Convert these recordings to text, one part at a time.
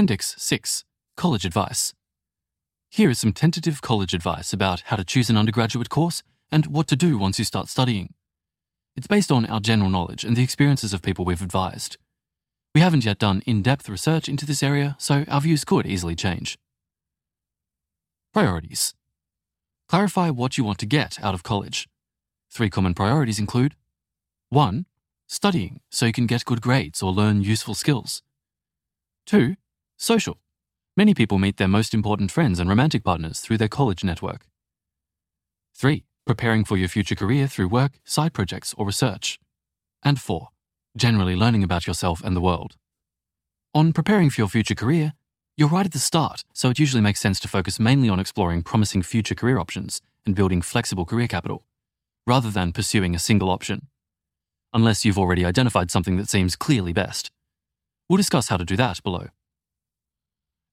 Appendix 6 College Advice. Here is some tentative college advice about how to choose an undergraduate course and what to do once you start studying. It's based on our general knowledge and the experiences of people we've advised. We haven't yet done in depth research into this area, so our views could easily change. Priorities Clarify what you want to get out of college. Three common priorities include 1. Studying so you can get good grades or learn useful skills. 2. Social. Many people meet their most important friends and romantic partners through their college network. 3. Preparing for your future career through work, side projects, or research. And 4. Generally learning about yourself and the world. On preparing for your future career, you're right at the start, so it usually makes sense to focus mainly on exploring promising future career options and building flexible career capital, rather than pursuing a single option. Unless you've already identified something that seems clearly best. We'll discuss how to do that below.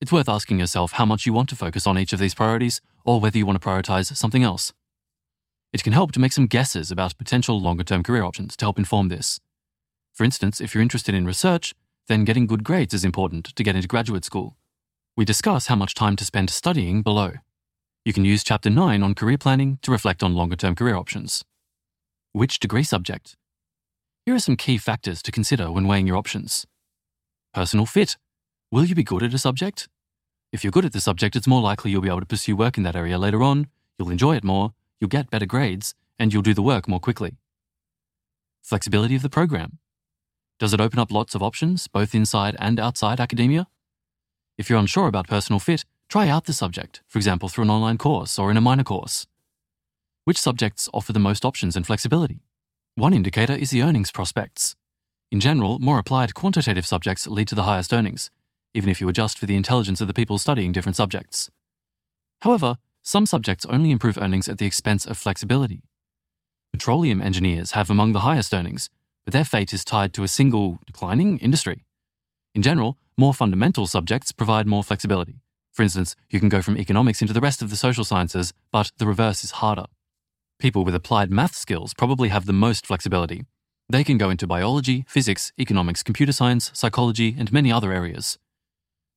It's worth asking yourself how much you want to focus on each of these priorities or whether you want to prioritize something else. It can help to make some guesses about potential longer term career options to help inform this. For instance, if you're interested in research, then getting good grades is important to get into graduate school. We discuss how much time to spend studying below. You can use Chapter 9 on career planning to reflect on longer term career options. Which degree subject? Here are some key factors to consider when weighing your options. Personal fit. Will you be good at a subject? If you're good at the subject, it's more likely you'll be able to pursue work in that area later on, you'll enjoy it more, you'll get better grades, and you'll do the work more quickly. Flexibility of the program. Does it open up lots of options, both inside and outside academia? If you're unsure about personal fit, try out the subject, for example, through an online course or in a minor course. Which subjects offer the most options and flexibility? One indicator is the earnings prospects. In general, more applied quantitative subjects lead to the highest earnings, even if you adjust for the intelligence of the people studying different subjects. However, some subjects only improve earnings at the expense of flexibility. Petroleum engineers have among the highest earnings, but their fate is tied to a single declining industry. In general, more fundamental subjects provide more flexibility. For instance, you can go from economics into the rest of the social sciences, but the reverse is harder. People with applied math skills probably have the most flexibility, they can go into biology, physics, economics, computer science, psychology, and many other areas.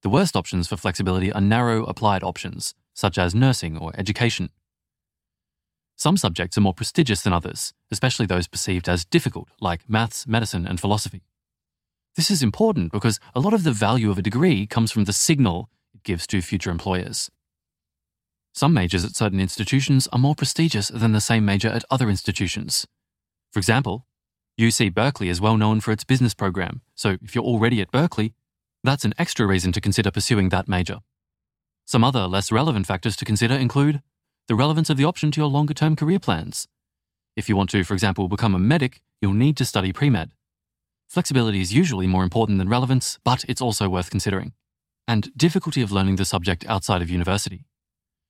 The worst options for flexibility are narrow applied options, such as nursing or education. Some subjects are more prestigious than others, especially those perceived as difficult, like maths, medicine, and philosophy. This is important because a lot of the value of a degree comes from the signal it gives to future employers. Some majors at certain institutions are more prestigious than the same major at other institutions. For example, UC Berkeley is well known for its business program, so if you're already at Berkeley, that's an extra reason to consider pursuing that major. Some other less relevant factors to consider include the relevance of the option to your longer term career plans. If you want to, for example, become a medic, you'll need to study pre med. Flexibility is usually more important than relevance, but it's also worth considering. And difficulty of learning the subject outside of university.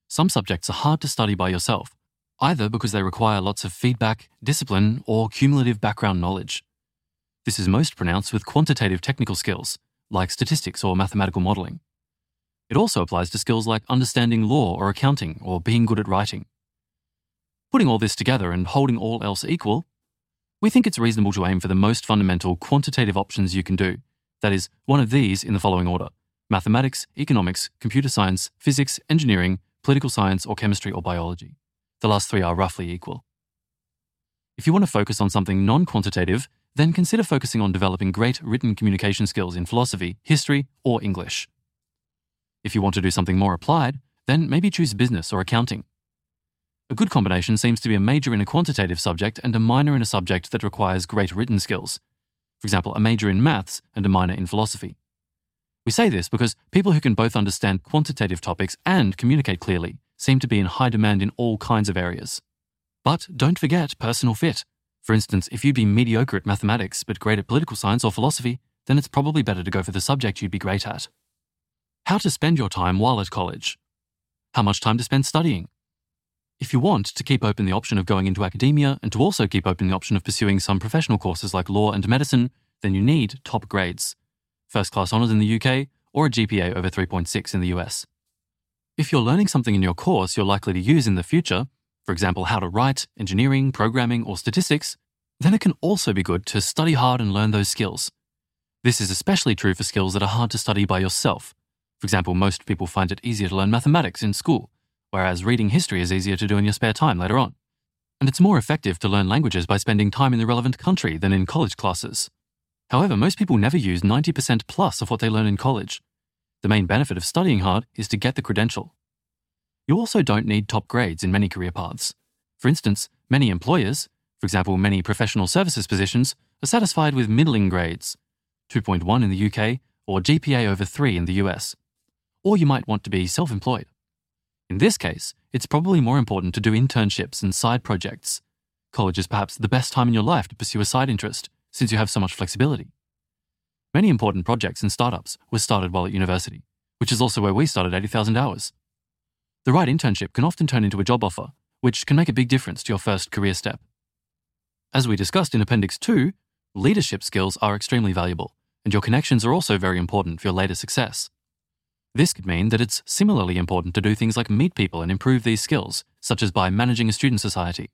Some subjects are hard to study by yourself, either because they require lots of feedback, discipline, or cumulative background knowledge. This is most pronounced with quantitative technical skills, like statistics or mathematical modeling. It also applies to skills like understanding law or accounting or being good at writing. Putting all this together and holding all else equal, we think it's reasonable to aim for the most fundamental quantitative options you can do. That is, one of these in the following order mathematics, economics, computer science, physics, engineering, political science, or chemistry or biology. The last three are roughly equal. If you want to focus on something non quantitative, then consider focusing on developing great written communication skills in philosophy, history, or English. If you want to do something more applied, then maybe choose business or accounting. A good combination seems to be a major in a quantitative subject and a minor in a subject that requires great written skills. For example, a major in maths and a minor in philosophy. We say this because people who can both understand quantitative topics and communicate clearly seem to be in high demand in all kinds of areas. But don't forget personal fit. For instance, if you'd be mediocre at mathematics but great at political science or philosophy, then it's probably better to go for the subject you'd be great at. How to spend your time while at college. How much time to spend studying. If you want to keep open the option of going into academia and to also keep open the option of pursuing some professional courses like law and medicine, then you need top grades. First class honours in the UK or a GPA over 3.6 in the US. If you're learning something in your course you're likely to use in the future, for example, how to write, engineering, programming, or statistics, then it can also be good to study hard and learn those skills. This is especially true for skills that are hard to study by yourself, For example, most people find it easier to learn mathematics in school, whereas reading history is easier to do in your spare time later on. And it's more effective to learn languages by spending time in the relevant country than in college classes. However, most people never use 90% plus of what they learn in college. The main benefit of studying hard is to get the credential. You also don't need top grades in many career paths. For instance, many employers, for example, many professional services positions, are satisfied with middling grades 2.1 in the UK or GPA over 3 in the US. Or you might want to be self employed. In this case, it's probably more important to do internships and side projects. College is perhaps the best time in your life to pursue a side interest, since you have so much flexibility. Many important projects and startups were started while at university, which is also where we started 80,000 hours. The right internship can often turn into a job offer, which can make a big difference to your first career step. As we discussed in Appendix 2, leadership skills are extremely valuable, and your connections are also very important for your later success. This could mean that it's similarly important to do things like meet people and improve these skills, such as by managing a student society.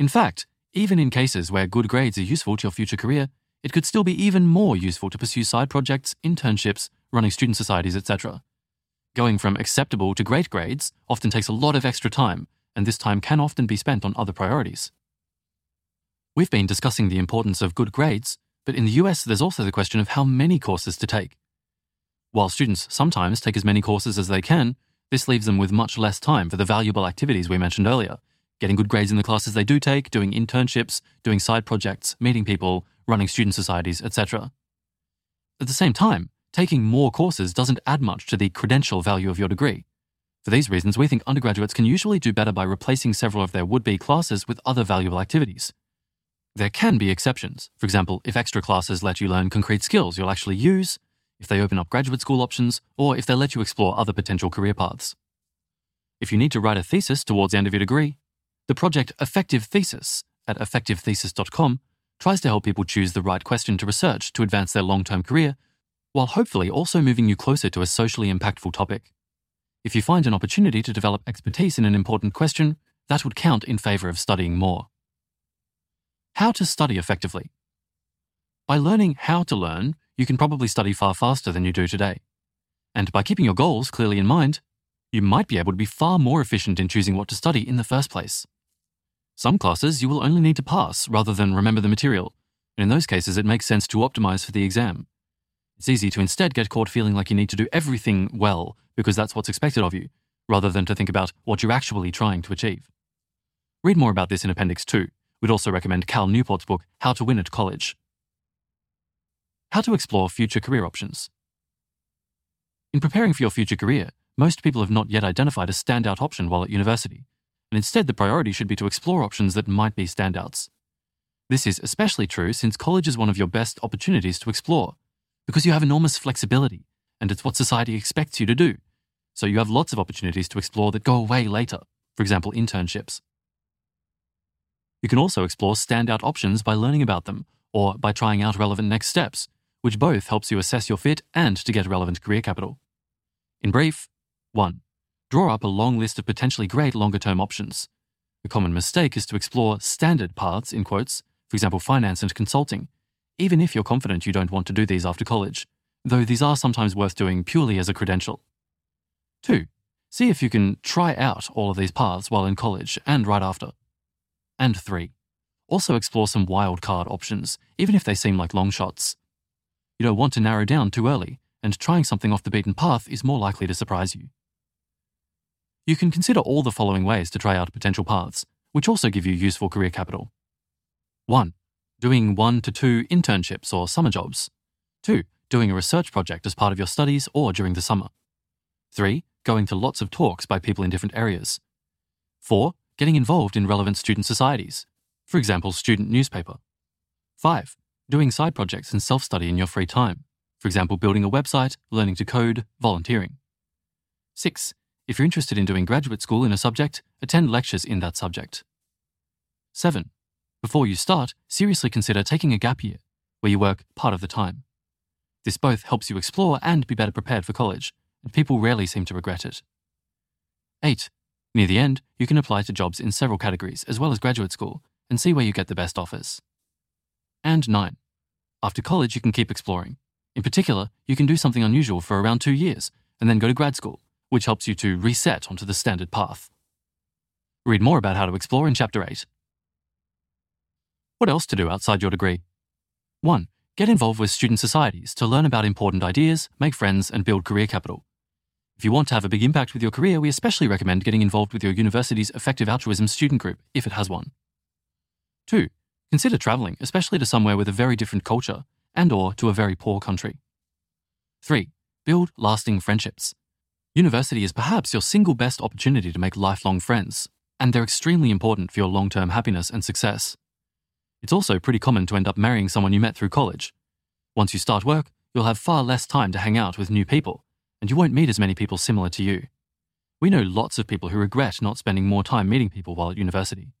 In fact, even in cases where good grades are useful to your future career, it could still be even more useful to pursue side projects, internships, running student societies, etc. Going from acceptable to great grades often takes a lot of extra time, and this time can often be spent on other priorities. We've been discussing the importance of good grades, but in the US there's also the question of how many courses to take. While students sometimes take as many courses as they can, this leaves them with much less time for the valuable activities we mentioned earlier, getting good grades in the classes they do take, doing internships, doing side projects, meeting people, running student societies, etc. At the same time, taking more courses doesn't add much to the credential value of your degree. For these reasons, we think undergraduates can usually do better by replacing several of their would be classes with other valuable activities. There can be exceptions. For example, if extra classes let you learn concrete skills you'll actually use, if they open up graduate school options, or if they let you explore other potential career paths. If you need to write a thesis towards the end of your degree, the project Effective Thesis at effectivethesis.com tries to help people choose the right question to research to advance their long term career, while hopefully also moving you closer to a socially impactful topic. If you find an opportunity to develop expertise in an important question, that would count in favour of studying more. How to study effectively. By learning how to learn, you can probably study far faster than you do today. And by keeping your goals clearly in mind, you might be able to be far more efficient in choosing what to study in the first place. Some classes you will only need to pass rather than remember the material, and in those cases it makes sense to optimize for the exam. It's easy to instead get caught feeling like you need to do everything well because that's what's expected of you, rather than to think about what you're actually trying to achieve. Read more about this in Appendix 2. We'd also recommend Cal Newport's book, How to Win at College. How to explore future career options. In preparing for your future career, most people have not yet identified a standout option while at university and instead the priority should be to explore options that might be standouts. This is especially true since college is one of your best opportunities to explore, because you have enormous flexibility, and it's what society expects you to do. So you have lots of opportunities to explore that go away later, for example, internships. You can also explore standout options by learning about them, or by trying out relevant next steps, which both helps you assess your fit and to get relevant career capital. In brief, 1. Draw up a long list of potentially great longer term options. A common mistake is to explore standard paths, in quotes, for example, finance and consulting, even if you're confident you don't want to do these after college, though these are sometimes worth doing purely as a credential. 2. See if you can try out all of these paths while in college and right after. And 3. Also explore some wildcard options, even if they seem like long shots. You don't want to narrow down too early, and trying something off the beaten path is more likely to surprise you. You can consider all the following ways to try out potential paths, which also give you useful career capital. 1. Doing one to two internships or summer jobs. 2. Doing a research project as part of your studies or during the summer. 3. Going to lots of talks by people in different areas. 4. Getting involved in relevant student societies, for example, student newspaper. 5. Doing side projects and self study in your free time, for example, building a website, learning to code, volunteering. 6. If you're interested in doing graduate school in a subject, attend lectures in that subject. 7. Before you start, seriously consider taking a gap year, where you work part of the time. This both helps you explore and be better prepared for college, and people rarely seem to regret it. 8. Near the end, you can apply to jobs in several categories, as well as graduate school, and see where you get the best offers. And 9. After college, you can keep exploring. In particular, you can do something unusual for around two years and then go to grad school, which helps you to reset onto the standard path. Read more about how to explore in Chapter 8. What else to do outside your degree? 1. Get involved with student societies to learn about important ideas, make friends, and build career capital. If you want to have a big impact with your career, we especially recommend getting involved with your university's effective altruism student group, if it has one. 2. Consider traveling, especially to somewhere with a very different culture and or to a very poor country. 3. Build lasting friendships. University is perhaps your single best opportunity to make lifelong friends, and they're extremely important for your long-term happiness and success. It's also pretty common to end up marrying someone you met through college. Once you start work, you'll have far less time to hang out with new people, and you won't meet as many people similar to you. We know lots of people who regret not spending more time meeting people while at university.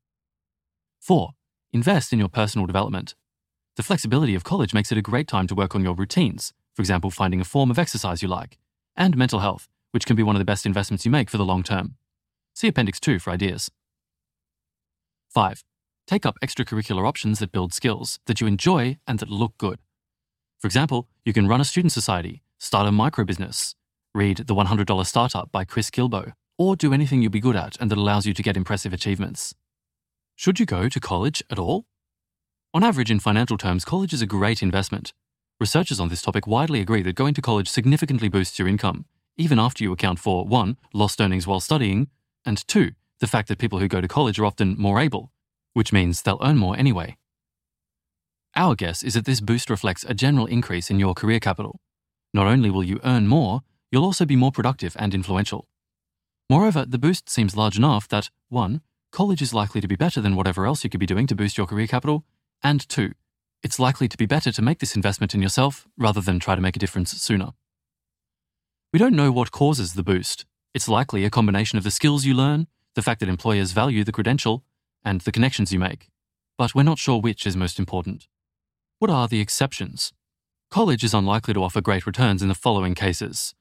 4. Invest in your personal development. The flexibility of college makes it a great time to work on your routines, for example, finding a form of exercise you like, and mental health, which can be one of the best investments you make for the long term. See Appendix 2 for ideas. 5. Take up extracurricular options that build skills that you enjoy and that look good. For example, you can run a student society, start a micro business, read The $100 Startup by Chris Guillebeau, or do anything you'll be good at and that allows you to get impressive achievements. Should you go to college at all? On average, in financial terms, college is a great investment. Researchers on this topic widely agree that going to college significantly boosts your income, even after you account for 1. lost earnings while studying, and 2. the fact that people who go to college are often more able, which means they'll earn more anyway. Our guess is that this boost reflects a general increase in your career capital. Not only will you earn more, you'll also be more productive and influential. Moreover, the boost seems large enough that 1. College is likely to be better than whatever else you could be doing to boost your career capital, and 2. It's likely to be better to make this investment in yourself rather than try to make a difference sooner. We don't know what causes the boost. It's likely a combination of the skills you learn, the fact that employers value the credential, and the connections you make, but we're not sure which is most important. What are the exceptions? College is unlikely to offer great returns in the following cases.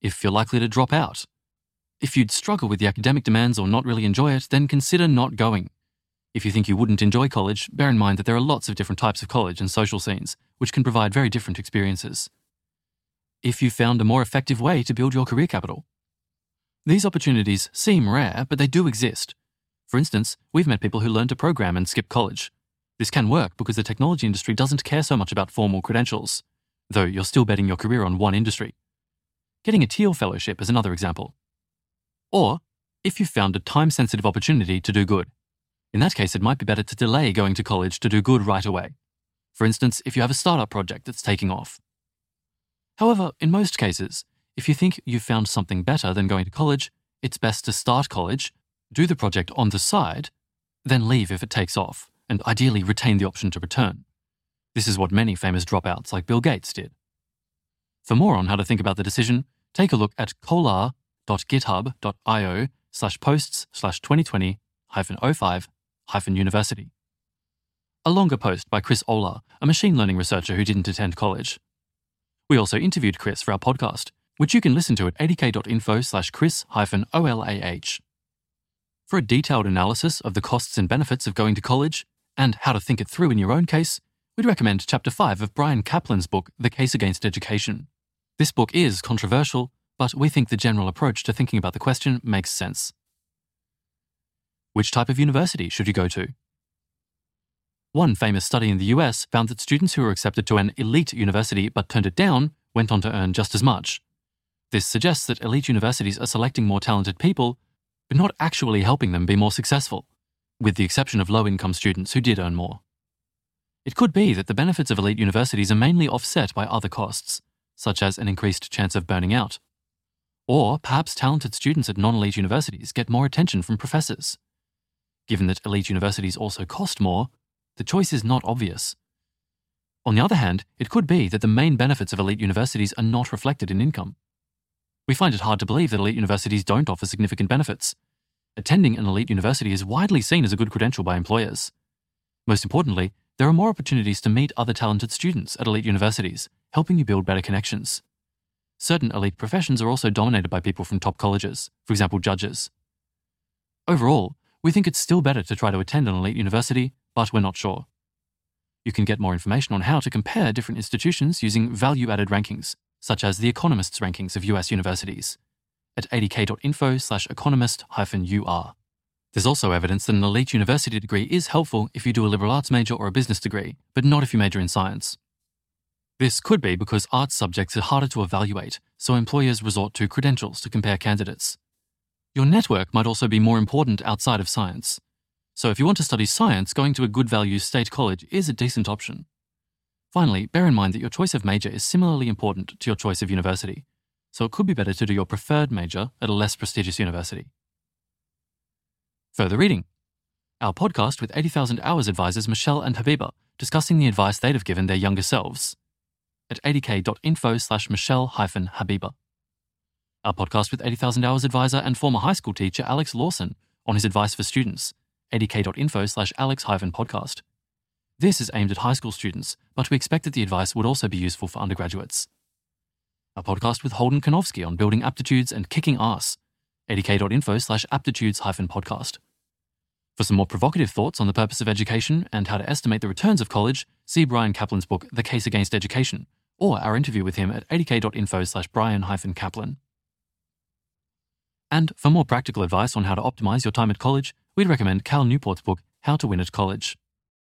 If you're likely to drop out. If you'd struggle with the academic demands or not really enjoy it, then consider not going. If you think you wouldn't enjoy college, bear in mind that there are lots of different types of college and social scenes, which can provide very different experiences. If you found a more effective way to build your career capital. These opportunities seem rare, but they do exist, for instance, we've met people who learn to program and skip college. This can work because the technology industry doesn't care so much about formal credentials, though you're still betting your career on one industry. Getting a Thiel Fellowship is another example. Or, if you've found a time sensitive opportunity to do good. In that case, it might be better to delay going to college to do good right away. For instance, if you have a startup project that's taking off. However, in most cases, if you think you've found something better than going to college, it's best to start college do the project on the side, then leave if it takes off, and ideally retain the option to return. This is what many famous dropouts like Bill Gates did. For more on how to think about the decision, take a look at colah.github.io slash posts slash 2020 05 university. A longer post by Chris Olah, a machine learning researcher who didn't attend college. We also interviewed Chris for our podcast, which you can listen to at 80k.info slash chris OLAH. For a detailed analysis of the costs and benefits of going to college and how to think it through in your own case, we'd recommend Chapter 5 of Bryan Caplan's book, The Case Against Education. This book is controversial, but we think the general approach to thinking about the question makes sense. Which type of university should you go to? One famous study in the US found that students who were accepted to an elite university but turned it down went on to earn just as much. This suggests that elite universities are selecting more talented people but not actually helping them be more successful, with the exception of low income students who did earn more. It could be that the benefits of elite universities are mainly offset by other costs, such as an increased chance of burning out. Or perhaps talented students at non elite universities get more attention from professors. Given that elite universities also cost more, the choice is not obvious. On the other hand, it could be that the main benefits of elite universities are not reflected in income. We find it hard to believe that elite universities don't offer significant benefits. Attending an elite university is widely seen as a good credential by employers. Most importantly, there are more opportunities to meet other talented students at elite universities, helping you build better connections. Certain elite professions are also dominated by people from top colleges, for example, judges. Overall, we think it's still better to try to attend an elite university, but we're not sure. You can get more information on how to compare different institutions using value added rankings such as The Economist's rankings of US universities, at 80k.info slash economist UR. There's also evidence that an elite university degree is helpful if you do a liberal arts major or a business degree, but not if you major in science. This could be because arts subjects are harder to evaluate, so employers resort to credentials to compare candidates. Your network might also be more important outside of science. So if you want to study science, going to a good value state college is a decent option. Finally, bear in mind that your choice of major is similarly important to your choice of university, so it could be better to do your preferred major at a less prestigious university. Further reading Our podcast with 80,000 Hours advisors Michelle and Habiba discussing the advice they'd have given their younger selves at 80k.info slash Michelle hyphen Habiba. Our podcast with 80,000 Hours advisor and former high school teacher Alex Lawson on his advice for students 80k.info slash Alex hyphen podcast. This is aimed at high school students, but we expect that the advice would also be useful for undergraduates. A podcast with Holden Karnofsky on building aptitudes and kicking ass. 80k.info slash aptitudes hyphen podcast. For some more provocative thoughts on the purpose of education and how to estimate the returns of college, see Bryan Caplan's book, The Case Against Education, or our interview with him at 80k.info slash Bryan Caplan. And for more practical advice on how to optimize your time at college, we'd recommend Cal Newport's book, How to Win at College.